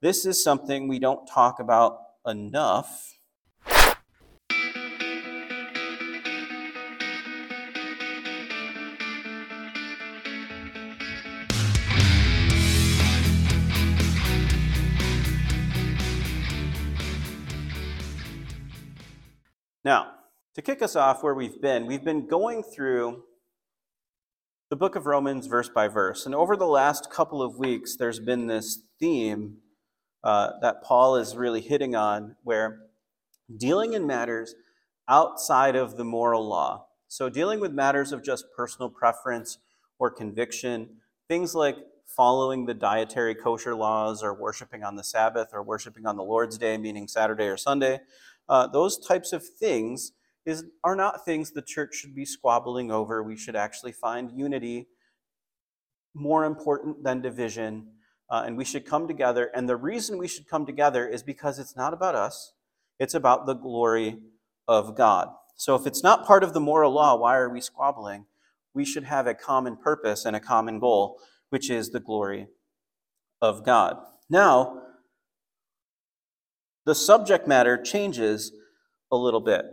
this is something we don't talk about enough. Now, to kick us off where we've been, we've been going through the book of Romans verse by verse. And over the last couple of weeks, there's been this theme uh, that Paul is really hitting on where dealing in matters outside of the moral law. So, dealing with matters of just personal preference or conviction, things like following the dietary kosher laws or worshiping on the Sabbath or worshiping on the Lord's Day, meaning Saturday or Sunday, uh, those types of things is, are not things the church should be squabbling over. We should actually find unity more important than division, uh, and we should come together. And the reason we should come together is because it's not about us, it's about the glory of God. So if it's not part of the moral law, why are we squabbling? We should have a common purpose and a common goal, which is the glory of God. Now, the subject matter changes a little bit.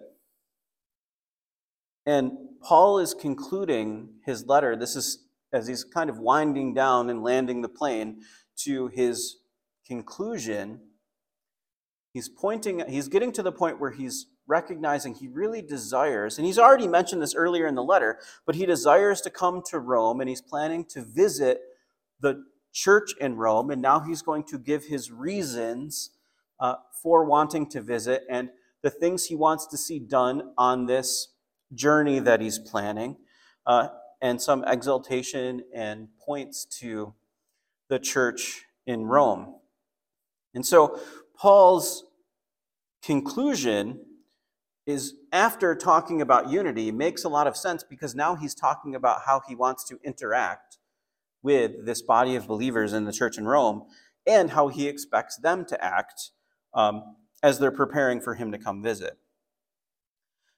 And Paul is concluding his letter. This is as he's kind of winding down and landing the plane to his conclusion. He's pointing, he's getting to the point where he's recognizing he really desires, and he's already mentioned this earlier in the letter, but he desires to come to Rome and he's planning to visit the church in Rome. And now he's going to give his reasons uh, for wanting to visit and the things he wants to see done on this journey that he's planning, uh, and some exaltation and points to the church in Rome. And so Paul's conclusion is after talking about unity makes a lot of sense because now he's talking about how he wants to interact with this body of believers in the church in Rome and how he expects them to act um, as they're preparing for him to come visit.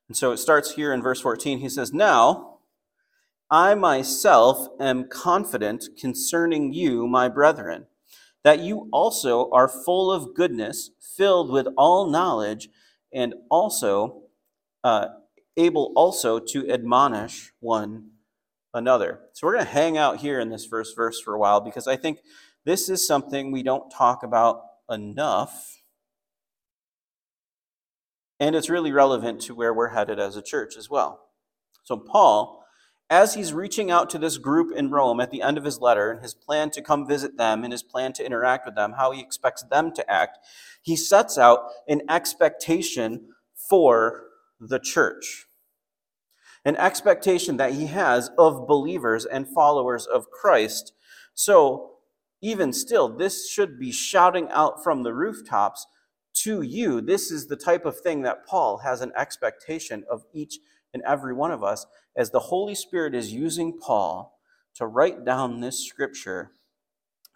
And so it starts here in verse 14. He says, Now I myself am confident concerning you, my brethren, that you also are full of goodness, filled with all knowledge, and also uh, able also to admonish one another. So we're going to hang out here in this first verse for a while because I think this is something we don't talk about enough and it's really relevant to where we're headed as a church as well. So, Paul, as he's reaching out to this group in Rome at the end of his letter and his plan to come visit them and his plan to interact with them, how he expects them to act, he sets out an expectation for the church. An expectation that he has of believers and followers of Christ. So, even still, this should be shouting out from the rooftops to you. This is the type of thing that Paul has an expectation of each and every one of us as the Holy Spirit is using Paul to write down this scripture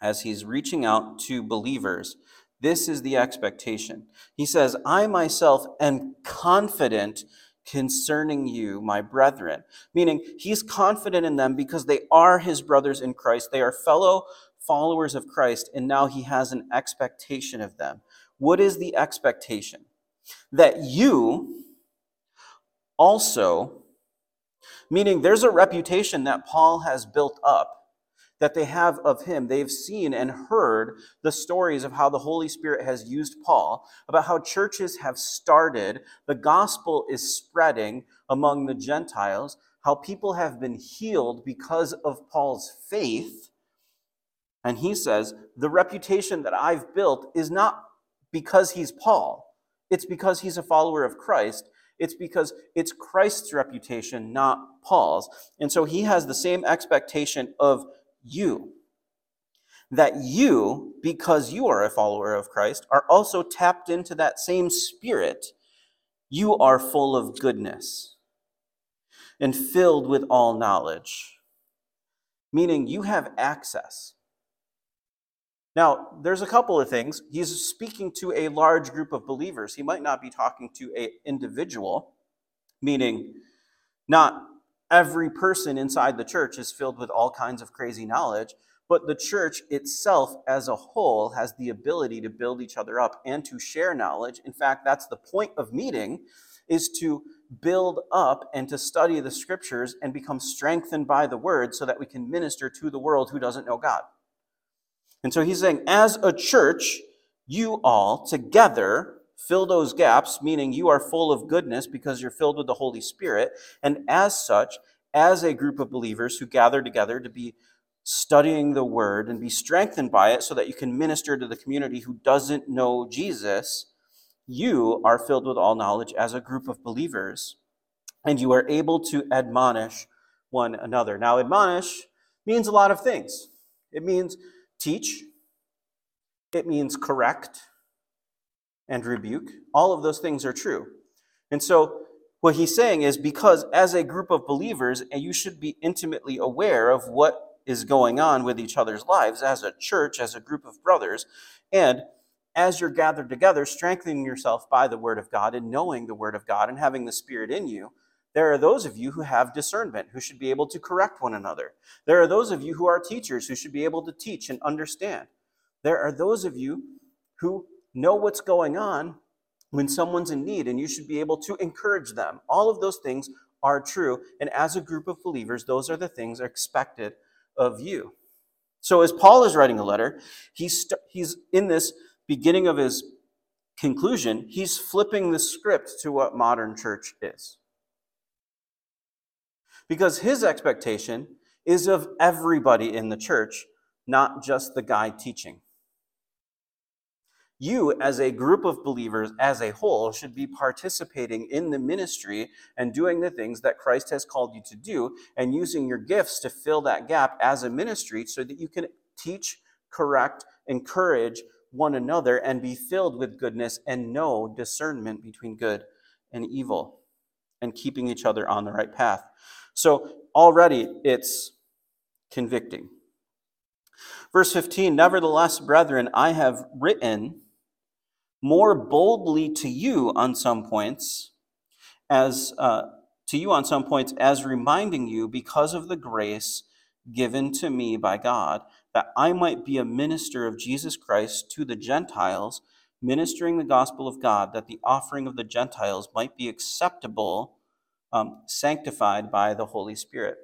as he's reaching out to believers. This is the expectation. He says, I myself am confident concerning you, my brethren. Meaning, he's confident in them because they are his brothers in Christ. They are fellow followers of Christ, and now he has an expectation of them. What is the expectation? That you also, meaning there's a reputation that Paul has built up that they have of him. They've seen and heard the stories of how the Holy Spirit has used Paul, about how churches have started, the gospel is spreading among the Gentiles, how people have been healed because of Paul's faith. And he says, The reputation that I've built is not because he's Paul. It's because he's a follower of Christ. It's because it's Christ's reputation, not Paul's. And so he has the same expectation of you. That you, because you are a follower of Christ, are also tapped into that same spirit. You are full of goodness and filled with all knowledge, meaning you have access now, there's a couple of things. He's speaking to a large group of believers. He might not be talking to an individual, meaning not every person inside the church is filled with all kinds of crazy knowledge, but the church itself as a whole has the ability to build each other up and to share knowledge. In fact, that's the point of meeting is to build up and to study the scriptures and become strengthened by the word so that we can minister to the world who doesn't know God. And so he's saying, as a church, you all together fill those gaps, meaning you are full of goodness because you're filled with the Holy Spirit. And as such, as a group of believers who gather together to be studying the word and be strengthened by it so that you can minister to the community who doesn't know Jesus, you are filled with all knowledge as a group of believers, and you are able to admonish one another. Now, admonish means a lot of things. It means teach, it means correct and rebuke. All of those things are true. And so, what he's saying is because as a group of believers, and you should be intimately aware of what is going on with each other's lives as a church, as a group of brothers, and as you're gathered together, strengthening yourself by the Word of God and knowing the Word of God and having the Spirit in you, there are those of you who have discernment, who should be able to correct one another. There are those of you who are teachers, who should be able to teach and understand. There are those of you who know what's going on when someone's in need, and you should be able to encourage them. All of those things are true. And as a group of believers, those are the things expected of you. So, as Paul is writing a letter, he's, st- he's in this beginning of his conclusion, he's flipping the script to what modern church is. Because his expectation is of everybody in the church, not just the guy teaching. You, as a group of believers, as a whole, should be participating in the ministry and doing the things that Christ has called you to do and using your gifts to fill that gap as a ministry so that you can teach, correct, encourage, one another and be filled with goodness and know discernment between good and evil and keeping each other on the right path. So already it's convicting. Verse 15 Nevertheless, brethren, I have written more boldly to you on some points, as uh, to you on some points, as reminding you because of the grace given to me by God that I might be a minister of Jesus Christ to the Gentiles, ministering the gospel of God, that the offering of the Gentiles might be acceptable, um, sanctified by the Holy Spirit.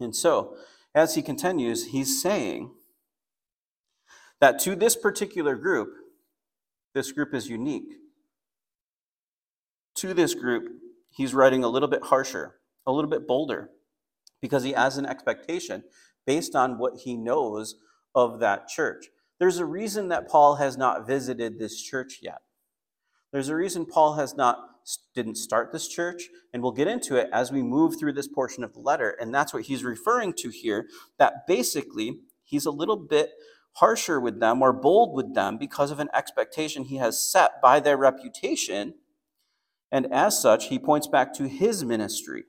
And so, as he continues, he's saying that to this particular group, this group is unique. To this group, he's writing a little bit harsher, a little bit bolder, because he has an expectation based on what he knows of that church. There's a reason that Paul has not visited this church yet. There's a reason Paul has not didn't start this church, and we'll get into it as we move through this portion of the letter. And that's what he's referring to here. That basically he's a little bit harsher with them or bold with them because of an expectation he has set by their reputation. And as such, he points back to his ministry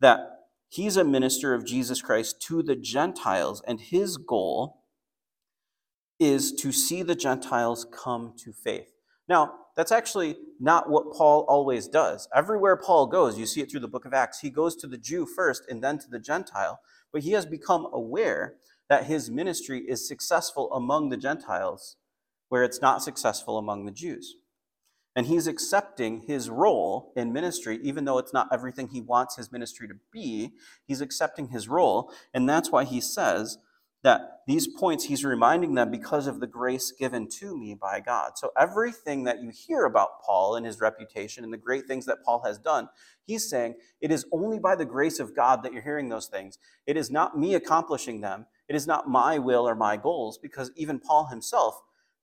that He's a minister of Jesus Christ to the Gentiles, and his goal is to see the Gentiles come to faith. Now, that's actually not what Paul always does. Everywhere Paul goes, you see it through the book of Acts, he goes to the Jew first and then to the Gentile, but he has become aware that his ministry is successful among the Gentiles where it's not successful among the Jews. And he's accepting his role in ministry, even though it's not everything he wants his ministry to be. He's accepting his role. And that's why he says that these points he's reminding them because of the grace given to me by God. So everything that you hear about Paul and his reputation and the great things that Paul has done, he's saying it is only by the grace of God that you're hearing those things. It is not me accomplishing them. It is not my will or my goals, because even Paul himself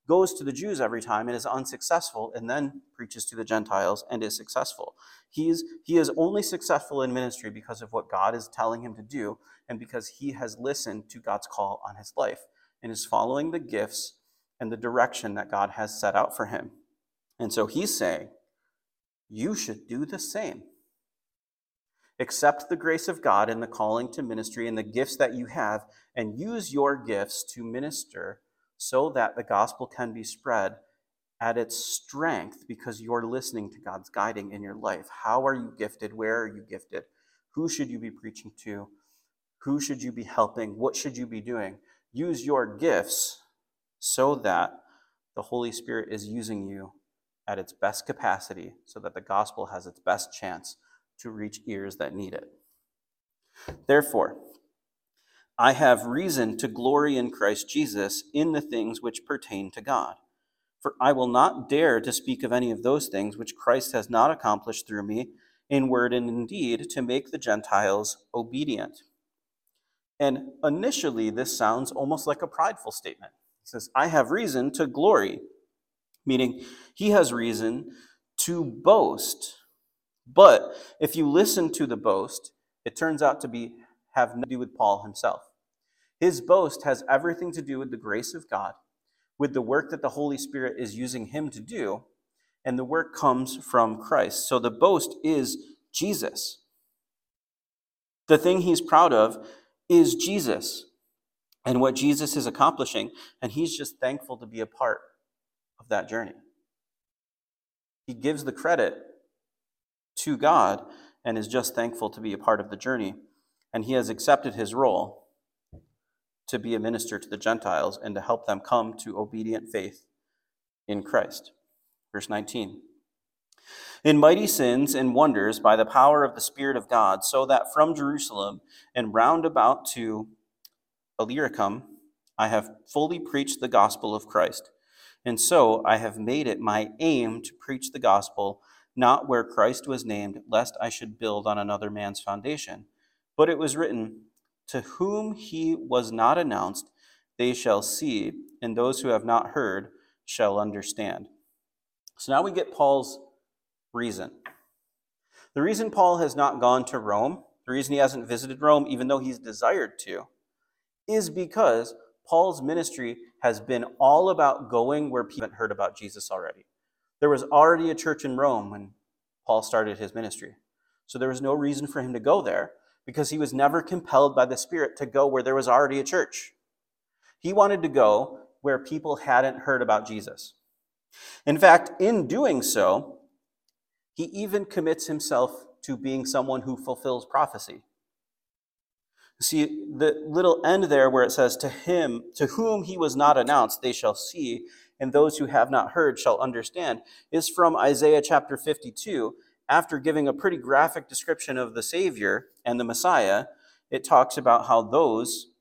goes to the Jews every time and is unsuccessful, and then preaches to the Gentiles and is successful. He's, he is only successful in ministry because of what God is telling him to do and because he has listened to God's call on his life and is following the gifts and the direction that God has set out for him. And so he's saying, You should do the same. Accept the grace of God and the calling to ministry and the gifts that you have, and use your gifts to minister so that the gospel can be spread at its strength because you're listening to God's guiding in your life. How are you gifted? Where are you gifted? Who should you be preaching to? Who should you be helping? What should you be doing? use your gifts so that the Holy Spirit is using you at its best capacity so that the gospel has its best chance to reach ears that need it. Therefore, I have reason to glory in Christ Jesus in the things which pertain to God. For I will not dare to speak of any of those things which Christ has not accomplished through me, in word and in deed, to make the Gentiles obedient. And initially, this sounds almost like a prideful statement. He says, I have reason to glory, meaning he has reason to boast. But if you listen to the boast, it turns out to be have nothing to do with Paul himself. His boast has everything to do with the grace of God, with the work that the Holy Spirit is using him to do, and the work comes from Christ. So the boast is Jesus. The thing he's proud of is Jesus and what Jesus is accomplishing, and he's just thankful to be a part of that journey. He gives the credit to God and is just thankful to be a part of the journey, and he has accepted his role to be a minister to the Gentiles and to help them come to obedient faith in Christ. Verse 19. In mighty sins and wonders by the power of the Spirit of God, so that from Jerusalem and round about to Illyricum I have fully preached the gospel of Christ. And so I have made it my aim to preach the gospel not where Christ was named, lest I should build on another man's foundation. But it was written, to whom he was not announced, they shall see, and those who have not heard shall understand. So now we get Paul's reason. The reason Paul has not gone to Rome, the reason he hasn't visited Rome, even though he's desired to, is because Paul's ministry has been all about going where people haven't heard about Jesus already. There was already a church in Rome when Paul started his ministry. So there was no reason for him to go there because he was never compelled by the Spirit to go where there was already a church. He wanted to go where people hadn't heard about Jesus. In fact, in doing so, he even commits himself to being someone who fulfills prophecy. See, the little end there where it says, To him, to whom he was not announced, they shall see, and those who have not heard shall understand, is from Isaiah chapter 52 after giving a pretty graphic description of the Savior and the Messiah, it talks about how those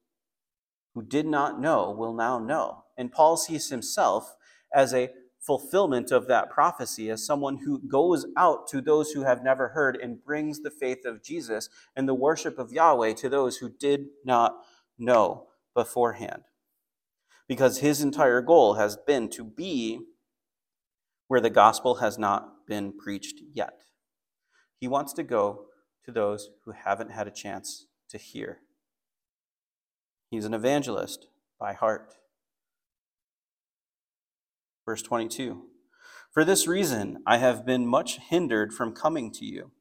who did not know will now know. And Paul sees himself as a fulfillment of that prophecy, as someone who goes out to those who have never heard and brings the faith of Jesus and the worship of Yahweh to those who did not know beforehand. Because his entire goal has been to be where the gospel has not been preached yet. He wants to go to those who haven't had a chance to hear. He's an evangelist by heart. Verse 22 For this reason I have been much hindered from coming to you.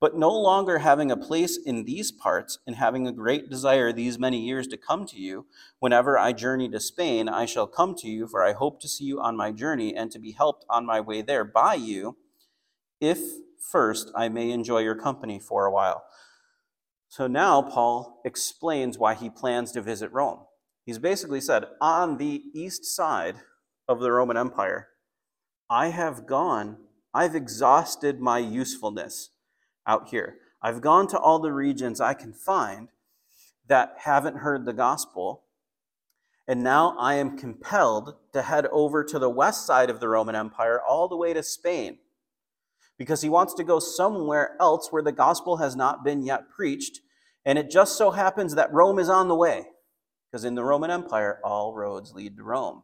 But no longer having a place in these parts and having a great desire these many years to come to you, whenever I journey to Spain, I shall come to you, for I hope to see you on my journey and to be helped on my way there by you, if first I may enjoy your company for a while. So now Paul explains why he plans to visit Rome. He's basically said, on the east side of the Roman Empire, I have gone, I've exhausted my usefulness out here. I've gone to all the regions I can find that haven't heard the gospel. And now I am compelled to head over to the west side of the Roman Empire, all the way to Spain because he wants to go somewhere else where the gospel has not been yet preached. And it just so happens that Rome is on the way, because in the Roman Empire, all roads lead to Rome.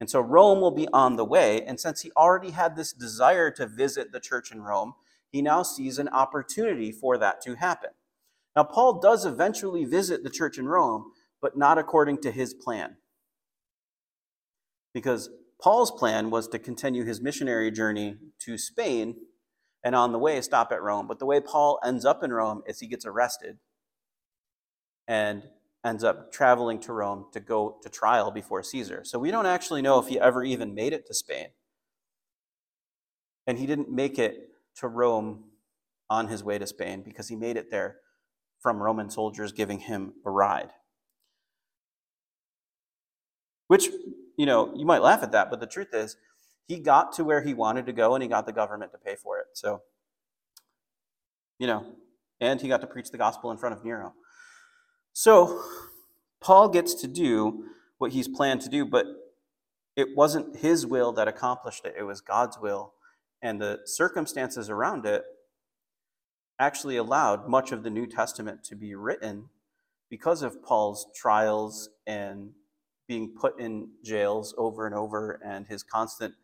And so Rome will be on the way. And since he already had this desire to visit the church in Rome, he now sees an opportunity for that to happen. Now, Paul does eventually visit the church in Rome, but not according to his plan. Because Paul's plan was to continue his missionary journey to Spain and on the way stop at Rome. But the way Paul ends up in Rome is he gets arrested and ends up traveling to Rome to go to trial before Caesar. So we don't actually know if he ever even made it to Spain. And he didn't make it to Rome on his way to Spain because he made it there from Roman soldiers giving him a ride. Which, you know, you might laugh at that, but the truth is, he got to where he wanted to go and he got the government to pay for it. So, you know, and he got to preach the gospel in front of Nero. So, Paul gets to do what he's planned to do, but it wasn't his will that accomplished it, it was God's will. And the circumstances around it actually allowed much of the New Testament to be written because of Paul's trials and being put in jails over and over and his constant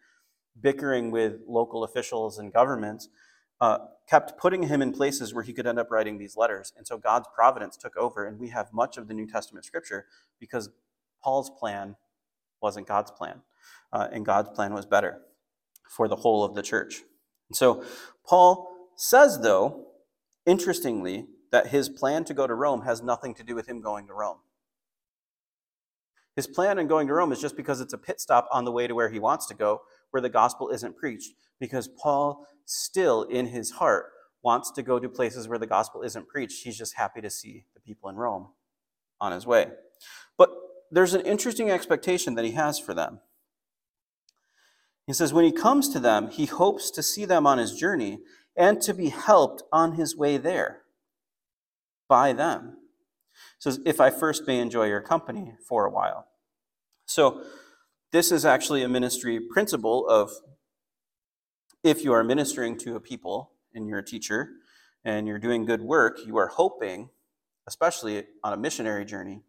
bickering with local officials and governments uh, kept putting him in places where he could end up writing these letters. And so God's providence took over, and we have much of the New Testament scripture because Paul's plan wasn't God's plan, uh, and God's plan was better for the whole of the church. And so Paul says, though, interestingly, that his plan to go to Rome has nothing to do with him going to Rome. His plan in going to Rome is just because it's a pit stop on the way to where he wants to go, where the gospel isn't preached, because Paul still in his heart wants to go to places where the gospel isn't preached. He's just happy to see the people in Rome on his way. But there's an interesting expectation that he has for them. He says, when he comes to them, he hopes to see them on his journey and to be helped on his way there by them. He says, if I first may enjoy your company for a while. So, this is actually a ministry principle of if you are ministering to a people and you're a teacher and you're doing good work, you are hoping, especially on a missionary journey,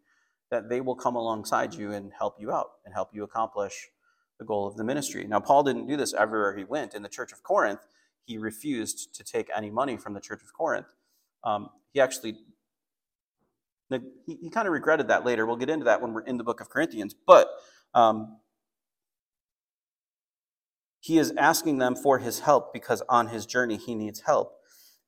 that they will come alongside you and help you out and help you accomplish the goal of the ministry. Now, Paul didn't do this everywhere he went. In the church of Corinth, he refused to take any money from the church of Corinth. Um, he actually he, he kind of regretted that later. We'll get into that when we're in the book of Corinthians. But um, he is asking them for his help because on his journey he needs help.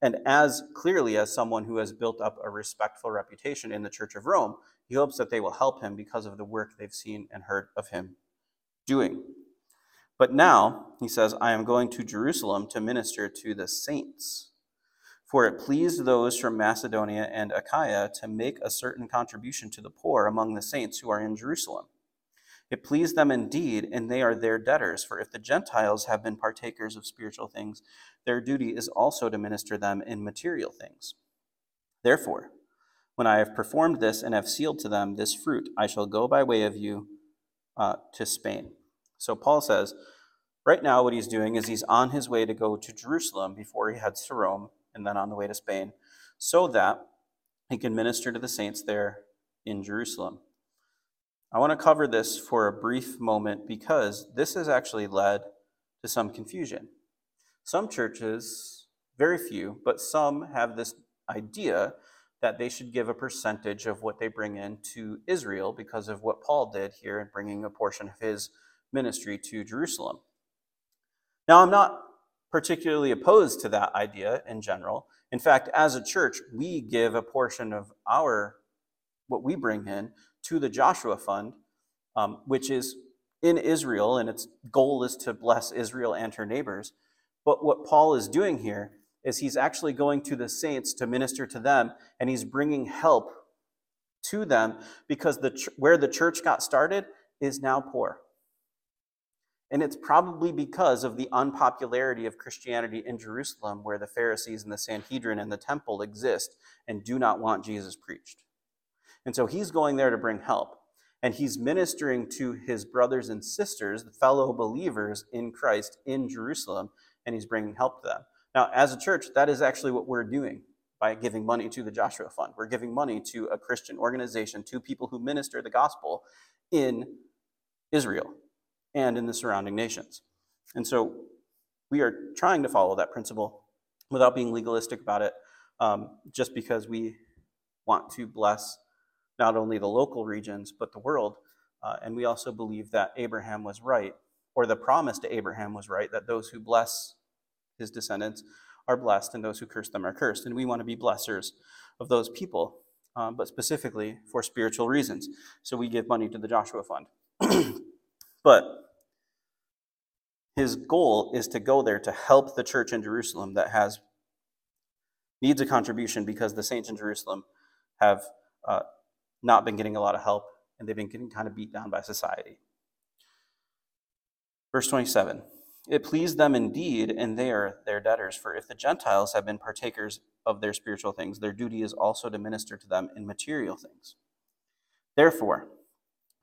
And as clearly as someone who has built up a respectful reputation in the Church of Rome, he hopes that they will help him because of the work they've seen and heard of him doing. But now, he says, I am going to Jerusalem to minister to the saints. For it pleased those from Macedonia and Achaia to make a certain contribution to the poor among the saints who are in Jerusalem. It pleased them indeed, and they are their debtors. For if the Gentiles have been partakers of spiritual things, their duty is also to minister them in material things. Therefore, when I have performed this and have sealed to them this fruit, I shall go by way of you uh, to Spain. So Paul says, right now, what he's doing is he's on his way to go to Jerusalem before he heads to Rome and then on the way to Spain, so that he can minister to the saints there in Jerusalem. I want to cover this for a brief moment because this has actually led to some confusion. Some churches, very few, but some have this idea that they should give a percentage of what they bring in to Israel because of what Paul did here in bringing a portion of his ministry to Jerusalem. Now, I'm not particularly opposed to that idea in general. In fact, as a church, we give a portion of our what we bring in to the Joshua Fund, um, which is in Israel, and its goal is to bless Israel and her neighbors. But what Paul is doing here is he's actually going to the saints to minister to them, and he's bringing help to them because the ch- where the church got started is now poor. And it's probably because of the unpopularity of Christianity in Jerusalem, where the Pharisees and the Sanhedrin and the temple exist and do not want Jesus preached. And so he's going there to bring help. And he's ministering to his brothers and sisters, the fellow believers in Christ in Jerusalem, and he's bringing help to them. Now, as a church, that is actually what we're doing by giving money to the Joshua Fund. We're giving money to a Christian organization, to people who minister the gospel in Israel and in the surrounding nations. And so we are trying to follow that principle without being legalistic about it, um, just because we want to bless not only the local regions, but the world. Uh, and we also believe that Abraham was right, or the promise to Abraham was right, that those who bless his descendants are blessed, and those who curse them are cursed. And we want to be blessers of those people, um, but specifically for spiritual reasons. So we give money to the Joshua Fund. but his goal is to go there to help the church in Jerusalem that has needs a contribution because the saints in Jerusalem have uh, not been getting a lot of help and they've been getting kind of beat down by society. Verse 27 It pleased them indeed, and they are their debtors. For if the Gentiles have been partakers of their spiritual things, their duty is also to minister to them in material things. Therefore,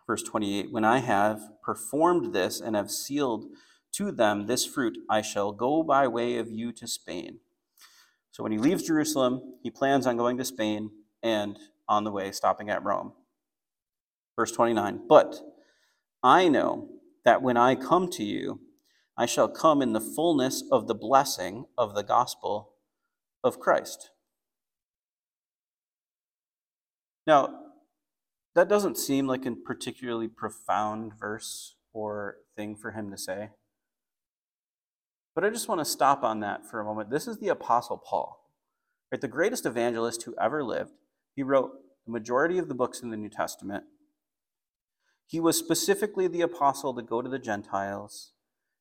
verse 28 When I have performed this and have sealed to them this fruit, I shall go by way of you to Spain. So when he leaves Jerusalem, he plans on going to Spain and on the way stopping at Rome. Verse 29 But I know that when I come to you, I shall come in the fullness of the blessing of the gospel of Christ. Now, that doesn't seem like a particularly profound verse or thing for him to say. But I just want to stop on that for a moment. This is the Apostle Paul, right? The greatest evangelist who ever lived. He wrote the majority of the books in the New Testament. He was specifically the apostle to go to the Gentiles.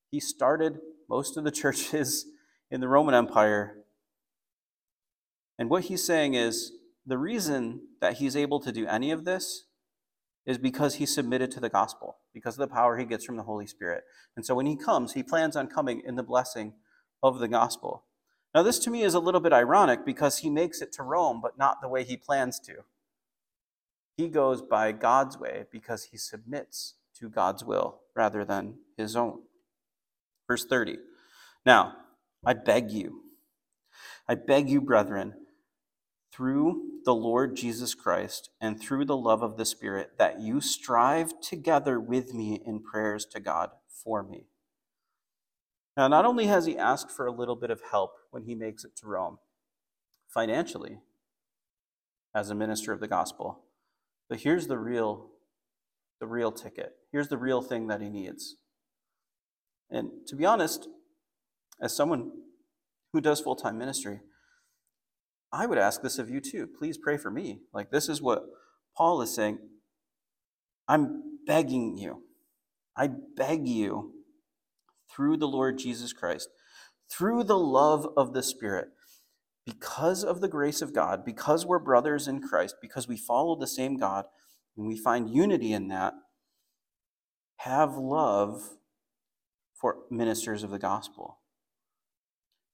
He started most of the churches in the Roman Empire. And what he's saying is the reason that he's able to do any of this is because he submitted to the gospel, because of the power he gets from the Holy Spirit. And so when he comes, he plans on coming in the blessing of the gospel. Now, this to me is a little bit ironic because he makes it to Rome, but not the way he plans to. He goes by God's way because he submits to God's will rather than his own. Verse 30. Now, I beg you, I beg you, brethren, through the Lord Jesus Christ and through the love of the Spirit, that you strive together with me in prayers to God for me. Now, not only has he asked for a little bit of help when he makes it to Rome, financially, as a minister of the gospel, but here's the real, the real ticket. Here's the real thing that he needs. And to be honest, as someone who does full time ministry, I would ask this of you too. Please pray for me. Like, this is what Paul is saying. I'm begging you. I beg you through the Lord Jesus Christ, through the love of the Spirit, because of the grace of God, because we're brothers in Christ, because we follow the same God, and we find unity in that, have love for ministers of the gospel.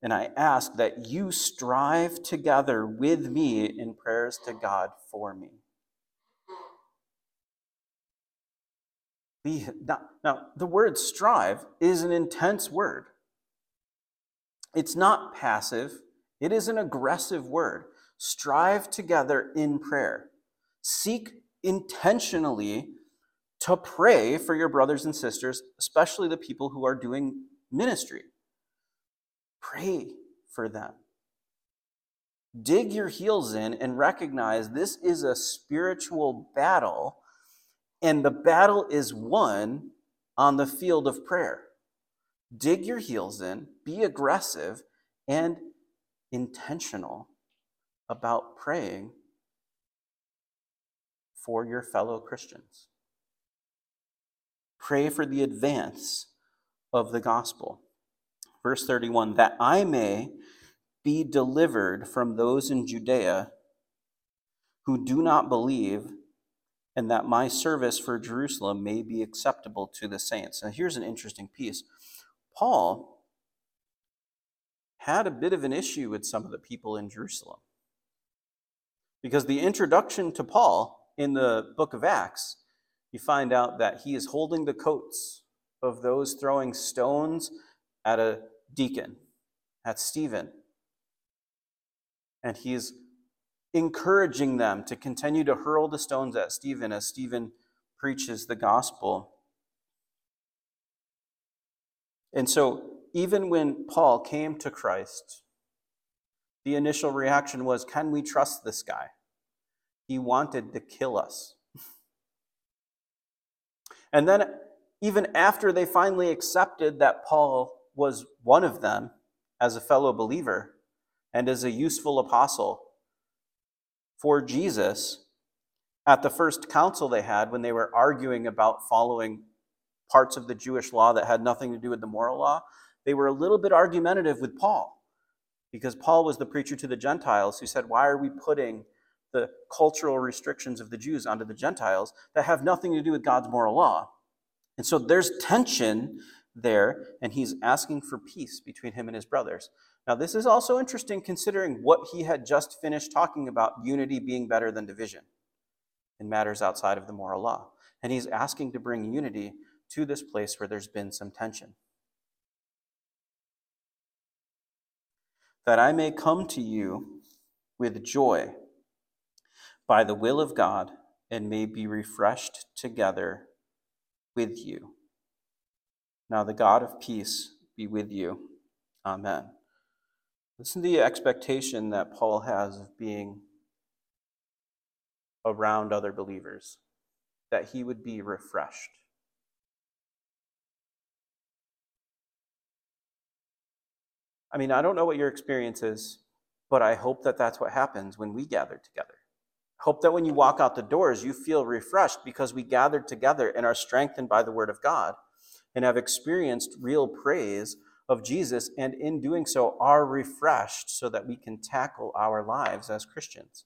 And I ask that you strive together with me in prayers to God for me. Now, now, the word strive is an intense word. It's not passive, it is an aggressive word. Strive together in prayer. Seek intentionally to pray for your brothers and sisters, especially the people who are doing ministry. Pray for them. Dig your heels in and recognize this is a spiritual battle, and the battle is won on the field of prayer. Dig your heels in, be aggressive, and intentional about praying for your fellow Christians. Pray for the advance of the gospel. Verse 31 that I may be delivered from those in Judea who do not believe, and that my service for Jerusalem may be acceptable to the saints. Now, here's an interesting piece. Paul had a bit of an issue with some of the people in Jerusalem. Because the introduction to Paul in the book of Acts, you find out that he is holding the coats of those throwing stones at a deacon, at Stephen. And he's encouraging them to continue to hurl the stones at Stephen as Stephen preaches the gospel. And so even when Paul came to Christ, the initial reaction was, Can we trust this guy? He wanted to kill us. and then, even after they finally accepted that Paul was one of them as a fellow believer and as a useful apostle for Jesus, at the first council they had when they were arguing about following parts of the Jewish law that had nothing to do with the moral law, they were a little bit argumentative with Paul because Paul was the preacher to the Gentiles who said, Why are we putting the cultural restrictions of the Jews onto the Gentiles that have nothing to do with God's moral law. And so there's tension there, and he's asking for peace between him and his brothers. Now, this is also interesting considering what he had just finished talking about unity being better than division in matters outside of the moral law. And he's asking to bring unity to this place where there's been some tension. That I may come to you with joy by the will of God and may be refreshed together with you. Now, the God of peace be with you. Amen. Listen to the expectation that Paul has of being around other believers, that he would be refreshed. I mean, I don't know what your experience is, but I hope that that's what happens when we gather together. Hope that when you walk out the doors, you feel refreshed because we gathered together and are strengthened by the Word of God and have experienced real praise of Jesus, and in doing so, are refreshed so that we can tackle our lives as Christians.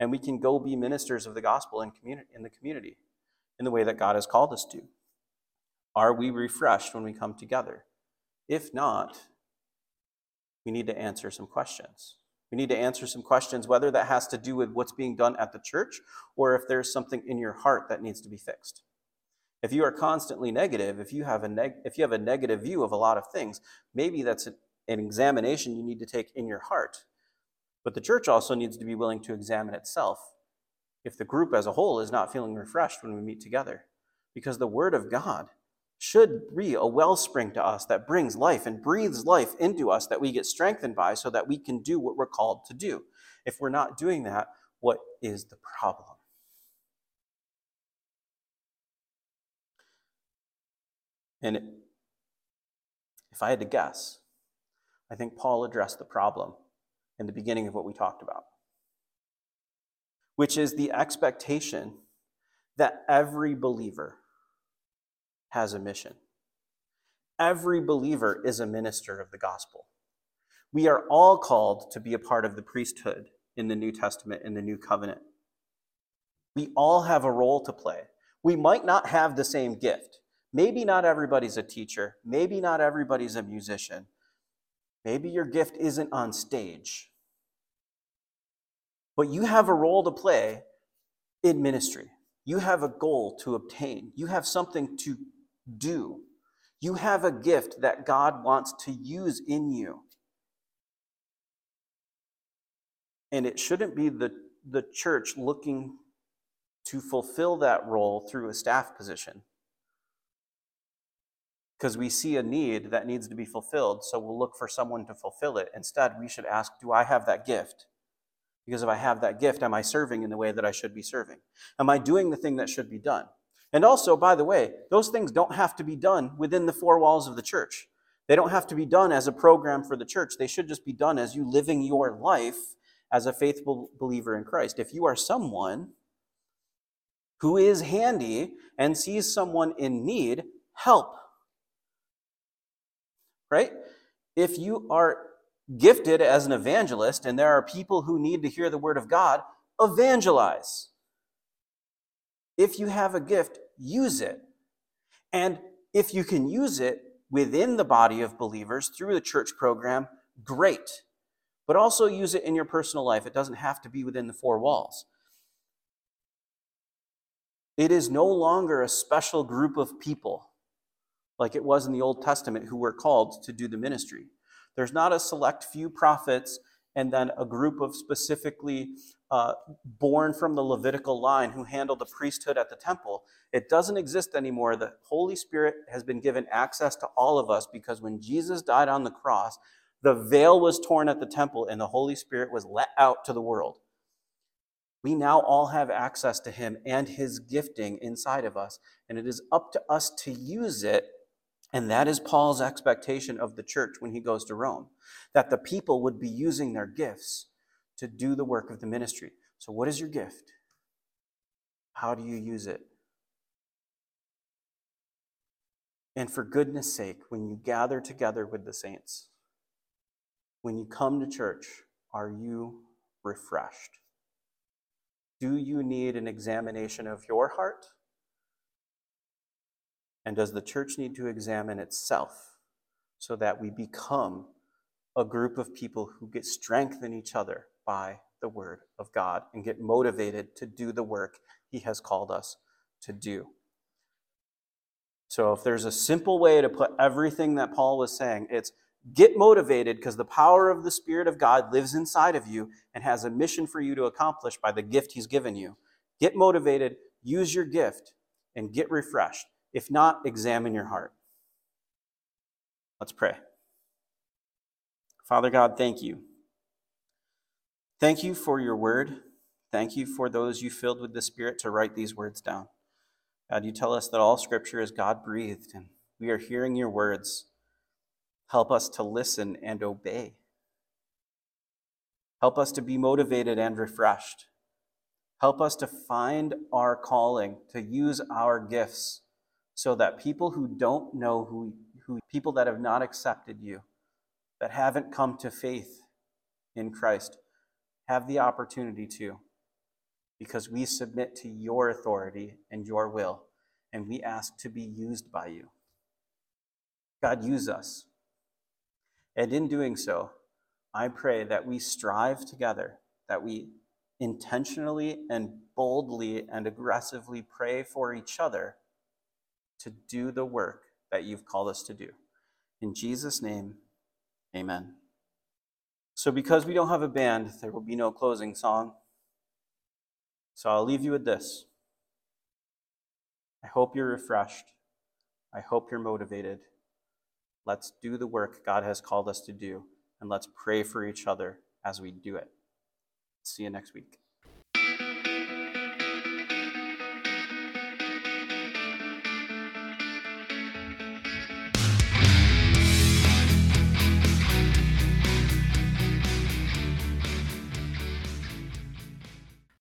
And we can go be ministers of the gospel in, communi- in the community in the way that God has called us to. Are we refreshed when we come together? If not, we need to answer some questions. We need to answer some questions, whether that has to do with what's being done at the church or if there's something in your heart that needs to be fixed. If you are constantly negative, if you have a neg- if you have a negative view of a lot of things, maybe that's an examination you need to take in your heart. But the church also needs to be willing to examine itself if the group as a whole is not feeling refreshed when we meet together. Because the word of God should be a wellspring to us that brings life and breathes life into us that we get strengthened by so that we can do what we're called to do. If we're not doing that, what is the problem? And if I had to guess, I think Paul addressed the problem in the beginning of what we talked about, which is the expectation that every believer has a mission. Every believer is a minister of the gospel. We are all called to be a part of the priesthood in the New Testament, in the New Covenant. We all have a role to play. We might not have the same gift. Maybe not everybody's a teacher. Maybe not everybody's a musician. Maybe your gift isn't on stage. But you have a role to play in ministry. You have a goal to obtain. You have something to do. You have a gift that God wants to use in you. And it shouldn't be the, the church looking to fulfill that role through a staff position because we see a need that needs to be fulfilled, so we'll look for someone to fulfill it. Instead, we should ask, Do I have that gift? Because if I have that gift, am I serving in the way that I should be serving? Am I doing the thing that should be done? And also, by the way, those things don't have to be done within the four walls of the church. They don't have to be done as a program for the church. They should just be done as you living your life as a faithful believer in Christ. If you are someone who is handy and sees someone in need, help right? If you are gifted as an evangelist and there are people who need to hear the word of God, evangelize. If you have a gift, use it. And if you can use it within the body of believers through the church program, great. But also use it in your personal life. It doesn't have to be within the four walls. It is no longer a special group of people like it was in the Old Testament, who were called to do the ministry. There's not a select few prophets and then a group of specifically uh, born from the Levitical line who handled the priesthood at the temple. It doesn't exist anymore. The Holy Spirit has been given access to all of us because when Jesus died on the cross, the veil was torn at the temple and the Holy Spirit was let out to the world. We now all have access to Him and His gifting inside of us, and it is up to us to use it and that is Paul's expectation of the church when he goes to Rome that the people would be using their gifts to do the work of the ministry. So, what is your gift? How do you use it? And for goodness sake, when you gather together with the saints, when you come to church, are you refreshed? Do you need an examination of your heart? And does the church need to examine itself so that we become a group of people who get strengthen each other by the word of God and get motivated to do the work he has called us to do? So, if there's a simple way to put everything that Paul was saying, it's get motivated because the power of the Spirit of God lives inside of you and has a mission for you to accomplish by the gift He's given you. Get motivated, use your gift, and get refreshed. If not, examine your heart. Let's pray. Father God, thank you. Thank you for your word. Thank you for those you filled with the Spirit to write these words down. God, you tell us that all scripture is God breathed, and we are hearing your words. Help us to listen and obey. Help us to be motivated and refreshed. Help us to find our calling, to use our gifts, so that people who don't know who, who people that have not accepted you, that haven't come to faith in Christ, have the opportunity to because we submit to your authority and your will, and we ask to be used by you. God, use us. And in doing so, I pray that we strive together, that we intentionally and boldly and aggressively pray for each other to do the work that you've called us to do. In Jesus' name, amen. So, because we don't have a band, there will be no closing song. So I'll leave you with this. I hope you're refreshed. I hope you're motivated. Let's do the work God has called us to do, and let's pray for each other as we do it. See you next week.